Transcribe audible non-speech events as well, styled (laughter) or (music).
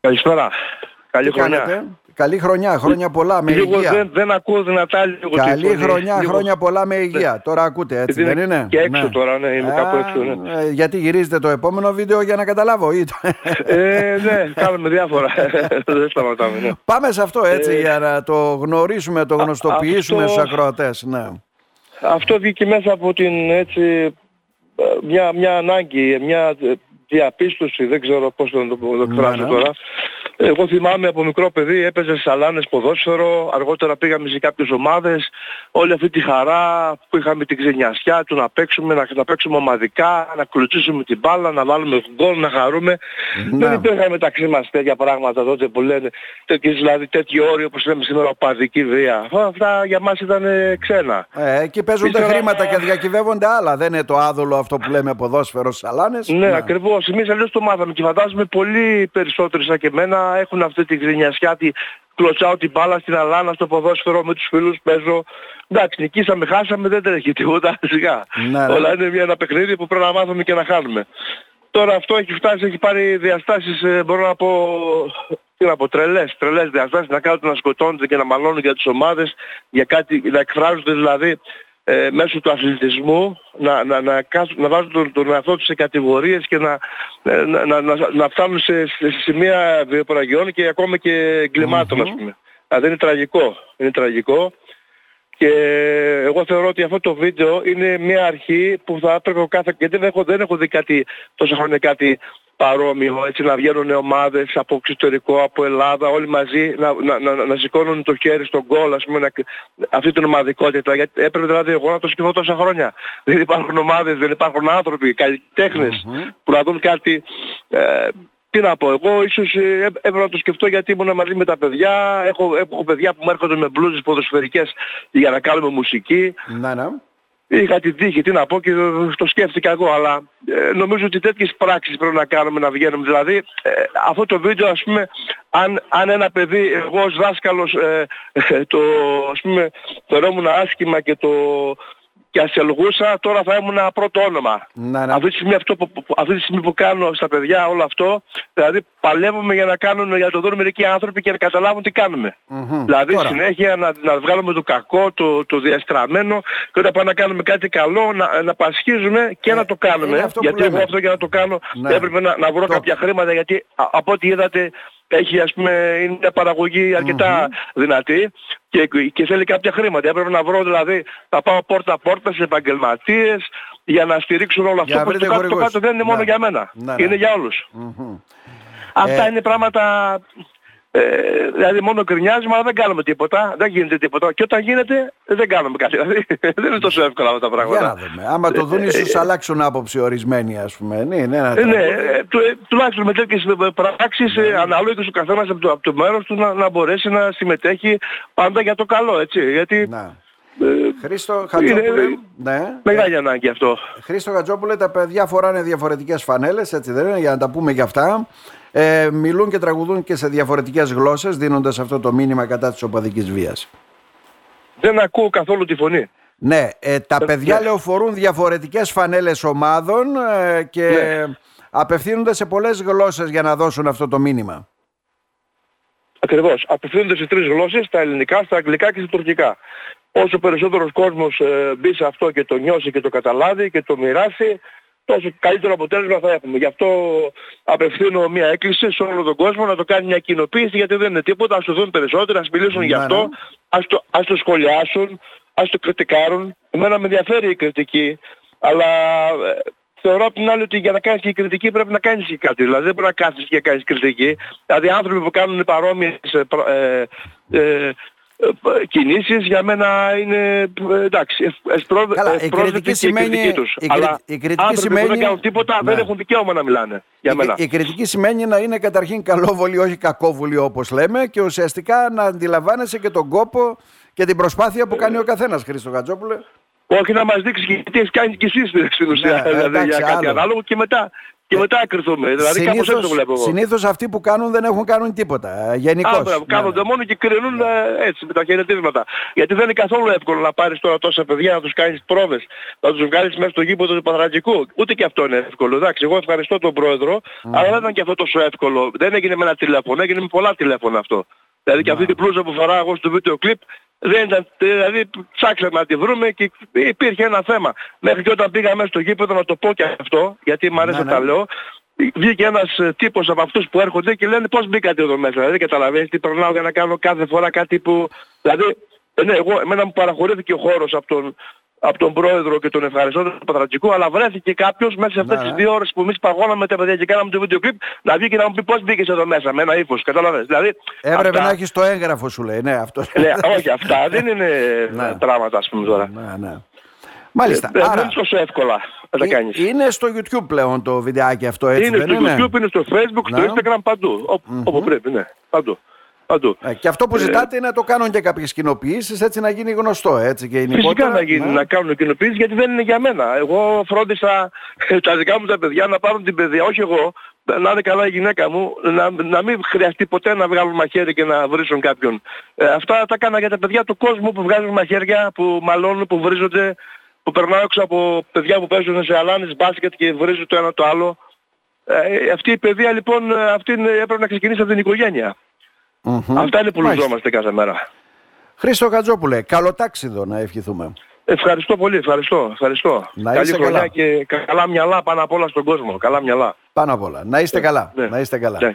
Καλησπέρα. Καλή Τι χρονιά. κάνετε; Καλή χρονιά, χρόνια πολλά με Λίγο υγεία. δεν, δεν ακούω δυνατά λίγο τη Καλή φωνή. χρονιά, Λίγο- χρόνια πολλά με υγεία. Τώρα ακούτε έτσι, Γιατί δεν είναι; είναι. και έξω τώρα, ναι, είμαι κάπου έξω, ναι. ε, γιατί γυρίζετε το επόμενο βίντεο για να καταλάβω. ή το- Ε, ναι, κάνουμε διάφορα. (laughs) δεν σταματάμε, ναι. Πάμε σε αυτό έτσι Ε, για να το γνωρίσουμε, το γνωστοποιήσουμε αυτό- στους ακροατές. Ναι. Αυτό βγήκε μέσα από την έτσι, ε, μια, μια ανάγκη, μια ε, διαπίστωση, δεν ξέρω πώς να το, το εκφράσω Ναι, ναι. τώρα. Εγώ θυμάμαι από μικρό παιδί έπαιζε σε σαλάνες ποδόσφαιρο, αργότερα πήγαμε σε κάποιες ομάδες, όλη αυτή τη χαρά που είχαμε την ξενιασιά του να παίξουμε, να, να παίξουμε ομαδικά, να κλωτσίσουμε την μπάλα, να βάλουμε γκολ, να χαρούμε. Ναι. Δεν υπήρχαν μεταξύ μας τέτοια πράγματα τότε που λένε, τέτοιες, δηλαδή τέτοιο όριο όπως λέμε σήμερα οπαδική βία. Αυτά για μας ήταν ε, ξένα. Ε, εκεί παίζονται Ύστερα- χρήματα και διακυβεύονται άλλα. Δεν είναι το άδουλο αυτό που λέμε ποδόσφαιρο στις σαλάνες. Ναι, ακριβώς. Εμείς αλλιώς το μάθαμε και φαντάζομαι πολύ περισσότεροι σαν και εμένα έχουν αυτή τη γρινιασιά, τη κλωτσάω την μπάλα στην αλάνα, στο ποδόσφαιρο με τους φίλους παίζω. Εντάξει, νικήσαμε, χάσαμε, δεν τρέχει τίποτα (laughs) σιγά. Ναι, ναι. Όλα είναι μια, ένα παιχνίδι που πρέπει να μάθουμε και να χάνουμε. Τώρα αυτό έχει φτάσει, έχει πάρει διαστάσεις, ε, μπορώ να πω, τι να πω, τρελές, τρελές διαστάσεις, να κάνουν να σκοτώνονται και να μαλώνουν για τις ομάδες, για κάτι, να εκφράζονται δηλαδή ε, μέσω του αθλητισμού, να, να, να, κάσουν- να βάζουν τον, τον εαυτό τους σε κατηγορίες και να, ε, να, να, να, να φτάνουν σε, σε σημεία βιοπραγιών και ακόμα και εγκλημάτων ας πούμε. Δηλαδή είναι τραγικό, είναι τραγικό. Και εγώ θεωρώ ότι αυτό το βίντεο είναι μια αρχή που θα έπρεπε ο κάθε... Γιατί δεν έχω, δεν έχω δει κάτι, τόσα χρόνια κάτι παρόμοιο, έτσι να βγαίνουν ομάδες από εξωτερικό, από Ελλάδα, όλοι μαζί να, να, να, να σηκώνουν το χέρι στον γκολ, ας πούμε, να, αυτή την ομαδικότητα. Γιατί έπρεπε δηλαδή εγώ να το σκεφτώ τόσα χρόνια. Δεν υπάρχουν ομάδες, δεν υπάρχουν άνθρωποι, καλλιτέχνες που να δουν κάτι... Ε, τι να πω, εγώ ίσως ε, έ- έπρεπε να το σκεφτώ γιατί ήμουν μαζί με τα παιδιά, έχω, έχω παιδιά που μου έρχονται με μπλούζες ποδοσφαιρικές για να κάνουμε μουσική. Ναι, ναι. Είχα την τύχη, τι να πω και το σκέφτηκα εγώ, αλλά ε, νομίζω ότι τέτοιες πράξεις πρέπει να κάνουμε να βγαίνουμε. Δηλαδή, ε, αυτό το βίντεο, ας πούμε, αν, αν ένα παιδί, εγώ ως δάσκαλος, ε, ε, το, ας πούμε, φερόμουν άσχημα και το και ασελγούσα, τώρα θα ήμουν πρώτο όνομα. Ναι, ναι. Αυτή, τη στιγμή αυτό που, που- αυτή τη στιγμή που κάνω στα παιδιά όλο αυτό, δηλαδή παλεύουμε για να κάνουν, για να το δουν μερικοί άνθρωποι και να καταλάβουν τι κάνουμε. Μμμ. Δηλαδή Τώρα. συνέχεια να, να βγάλουμε το κακό, το, το διαστραμμένο και όταν πάμε να κάνουμε κάτι καλό να, να πασχίζουμε και Ε, να το κάνουμε. είναι αυτό που γιατί εγώ λέμε. αυτό για να το κάνω Ναι. έπρεπε να, να βρω Το- κάποια χρήματα γιατί α- από ό,τι είδατε έχει ας πούμε είναι μια παραγωγή αρκετά δυνατή και, και θέλει κάποια χρήματα. Έπρεπε να βρω δηλαδή να πάω πόρτα πόρτα σε επαγγελματίες για να στηρίξουν όλο Για να αυτό που βρείτε το κάτω, το χορηγούς. κάτω δεν είναι μόνο Ναι. για μένα. Ναι, ναι. Είναι για όλους. Μμμ. Αυτά Ε, είναι πράγματα, ε, δηλαδή μόνο κρινιάζουμε αλλά δεν κάνουμε τίποτα, δεν γίνεται τίποτα. Και όταν γίνεται δεν κάνουμε κάτι. (laughs) Δηλαδή δεν είναι τόσο εύκολα αυτά τα Για πράγματα. να δούμε. Άμα το δουν, ίσως αλλάξουν άποψη ορισμένοι, ας πούμε. Ναι, ναι, Ε, ναι, ε, του- ε, τουλάχιστον με τέτοιες ε, πράξεις Ναι. ε, ανάλογα ο καθένας από το, από το μέρος του να, να μπορέσει να συμμετέχει πάντα για το καλό, έτσι. Γιατί Να. ε, Χρήστο Χατζόπουλε. Είναι- Ναι. μεγάλη ανάγκη αυτό. Χρήστο Χατζόπουλε, τα παιδιά φοράνε διαφορετικές φανέλες, έτσι δεν είναι, για να τα πούμε και αυτά. Ε, μιλούν και τραγουδούν και σε διαφορετικές γλώσσες, δίνοντας αυτό το μήνυμα κατά της οπαδικής βίας. Δεν ακούω καθόλου τη φωνή. Ναι, ε, τα παιδιά ναι. λέω φορούν διαφορετικές φανέλες ομάδων ε, και Ναι. απευθύνονται σε πολλές γλώσσες για να δώσουν αυτό το μήνυμα. Ακριβώς. Απευθύνονται σε τρεις γλώσσες, στα ελληνικά, στα αγγλικά και στα τουρκικά. Όσο περισσότερος κόσμος ε, μπει σε αυτό και το νιώσει και το καταλάβει και το μοιράσει, τόσο καλύτερο αποτέλεσμα θα έχουμε. Γι' αυτό απευθύνω μια έκκληση σε όλο τον κόσμο να το κάνει μια κοινοποίηση γιατί δεν είναι τίποτα. Ας το δουν περισσότερο, ας μιλήσουν γι' Ναι, αυτό, ναι. ας το, ας το σχολιάσουν, ας το κριτικάρουν. Εμένα με ενδιαφέρει η κριτική, αλλά ε, θεωρώ απ' την άλλη ότι για να κάνεις και κριτική πρέπει να κάνεις και κάτι. Δηλαδή δεν μπορεί να κάθεις και να κάνεις κριτική. Δηλαδή άνθρωποι που κάνουν παρόμοιες ε, προ- ε, ε, ε, κινήσεις για μένα είναι ε, εντάξει, ευ- ευπρό- Καλά, η ευπρόσδεκτη κριτική και η σημαίνει- κριτική τους. η κρι- Αλλά η κριτική άνθρωποι που σημαίνει- δεν κάνουν τίποτα δεν Ναι. έχουν δικαίωμα να μιλάνε για Η, μένα. η κριτική σημαίνει να είναι καταρχήν καλόβολη, όχι κακόβολη όπως λέμε και ουσιαστικά να αντιλαμβάνεσαι και τον κόπο και την προσπάθεια που κάνει ο καθένας, Χρήστο Χατζόπουλε. Όχι να μας δείξεις και τι έχεις κάνει και εσείς στην ουσία. Ναι, δηλαδή εντάξει, για κάτι άλλο. ανάλογο και μετά και ε, μετά κρυθούμε. Δηλαδή συνήθως, κάπως έτσι το βλέπω εγώ. Συνήθως αυτοί που κάνουν δεν έχουν κάνει τίποτα. Γενικώς. Α, μπράβο, κάνονται ναι. μόνο και κρίνουν ναι. έτσι με τα χαιρετίσματα. Γιατί δεν είναι καθόλου εύκολο να πάρεις τώρα τόσα παιδιά να τους κάνεις πρόβες, να τους βγάλεις μέσα στο γήπεδο του Παθρακικού. Ούτε και αυτό είναι εύκολο. Εντάξει, εγώ ευχαριστώ τον πρόεδρο, mm. αλλά δεν ήταν και αυτό τόσο εύκολο. Δεν έγινε με ένα τηλέφωνο, έγινε με πολλά τηλέφωνα αυτό. Δηλαδή και αυτή την πλούζα που φοράω εγώ στο βίντεο κλιπ δεν ήταν, δηλαδή ψάξαμε να τη βρούμε και υπήρχε ένα θέμα. Μέχρι και όταν πήγα μέσα στο γήπεδο να το πω και αυτό, γιατί μου αρέσει να, τα ναι. λέω, βγήκε ένας ε, τύπος από αυτούς που έρχονται και λένε πώς μπήκατε εδώ μέσα. Δηλαδή καταλαβαίνεις τι περνάω για να κάνω κάθε φορά κάτι που... Δηλαδή, ε, ναι, εγώ, εμένα μου παραχωρήθηκε ο χώρος από τον, από τον πρόεδρο και τον ευχαριστώ του Πατρατσικού, αλλά βρέθηκε κάποιος μέσα σε αυτές τις ναι. δύο ώρες που εμείς παγώναμε τα παιδιά και κάναμε το βίντεο κλιπ να βγει και να μου πει πώς μπήκες εδώ μέσα με ένα ύφος, κατάλαβες. Δηλαδή, Έπρεπε αυτά... να έχεις το έγγραφο σου λέει, ναι αυτό. Ναι, όχι αυτά δεν είναι (laughs) ναι. πράγματα ας πούμε τώρα. Ναι, ναι. Μάλιστα. Ε, άρα, δεν είναι τόσο εύκολα να τα ε, κάνεις. Είναι στο YouTube πλέον το βιντεάκι αυτό έτσι είναι δεν στο είναι; YouTube, είναι στο Facebook, στο Instagram, παντού. Όπου πρέπει, ναι. Παντού. Ε, και αυτό που ε, ζητάτε είναι να το κάνουν και κάποιες κοινοποιήσεις έτσι να γίνει γνωστό έτσι και Φυσικά να, γίνει, ναι. να κάνουν κοινοποιήσεις γιατί δεν είναι για μένα. Εγώ φρόντισα (laughs) τα δικά μου τα παιδιά να πάρουν την παιδεία, όχι εγώ, να είναι καλά η γυναίκα μου, να, να μην χρειαστεί ποτέ να βγάλουν μαχαίρι και να βρίσουν κάποιον. Ε, αυτά τα έκανα για τα παιδιά του κόσμου που βγάζουν μαχαίρια, που μαλώνουν, που βρίζονται, που περνάω έξω από παιδιά που παίζουν σε αλάνες μπάσκετ και βρίζουν το ένα το άλλο. Ε, αυτή η παιδεία λοιπόν αυτή έπρεπε να ξεκινήσει από την οικογένεια. Mm-hmm. Αυτά είναι που λουζόμαστε κάθε μέρα. Χρήστο Κατζόπουλε, καλό τάξιδο να ευχηθούμε. Ευχαριστώ πολύ, ευχαριστώ. ευχαριστώ. Να Καλή χρονιά καλά. και καλά μυαλά πάνω απ' όλα στον κόσμο. Καλά μυαλά. Πάνω απ' όλα. Να είστε ναι, καλά. Ναι. Να είστε καλά. Ναι,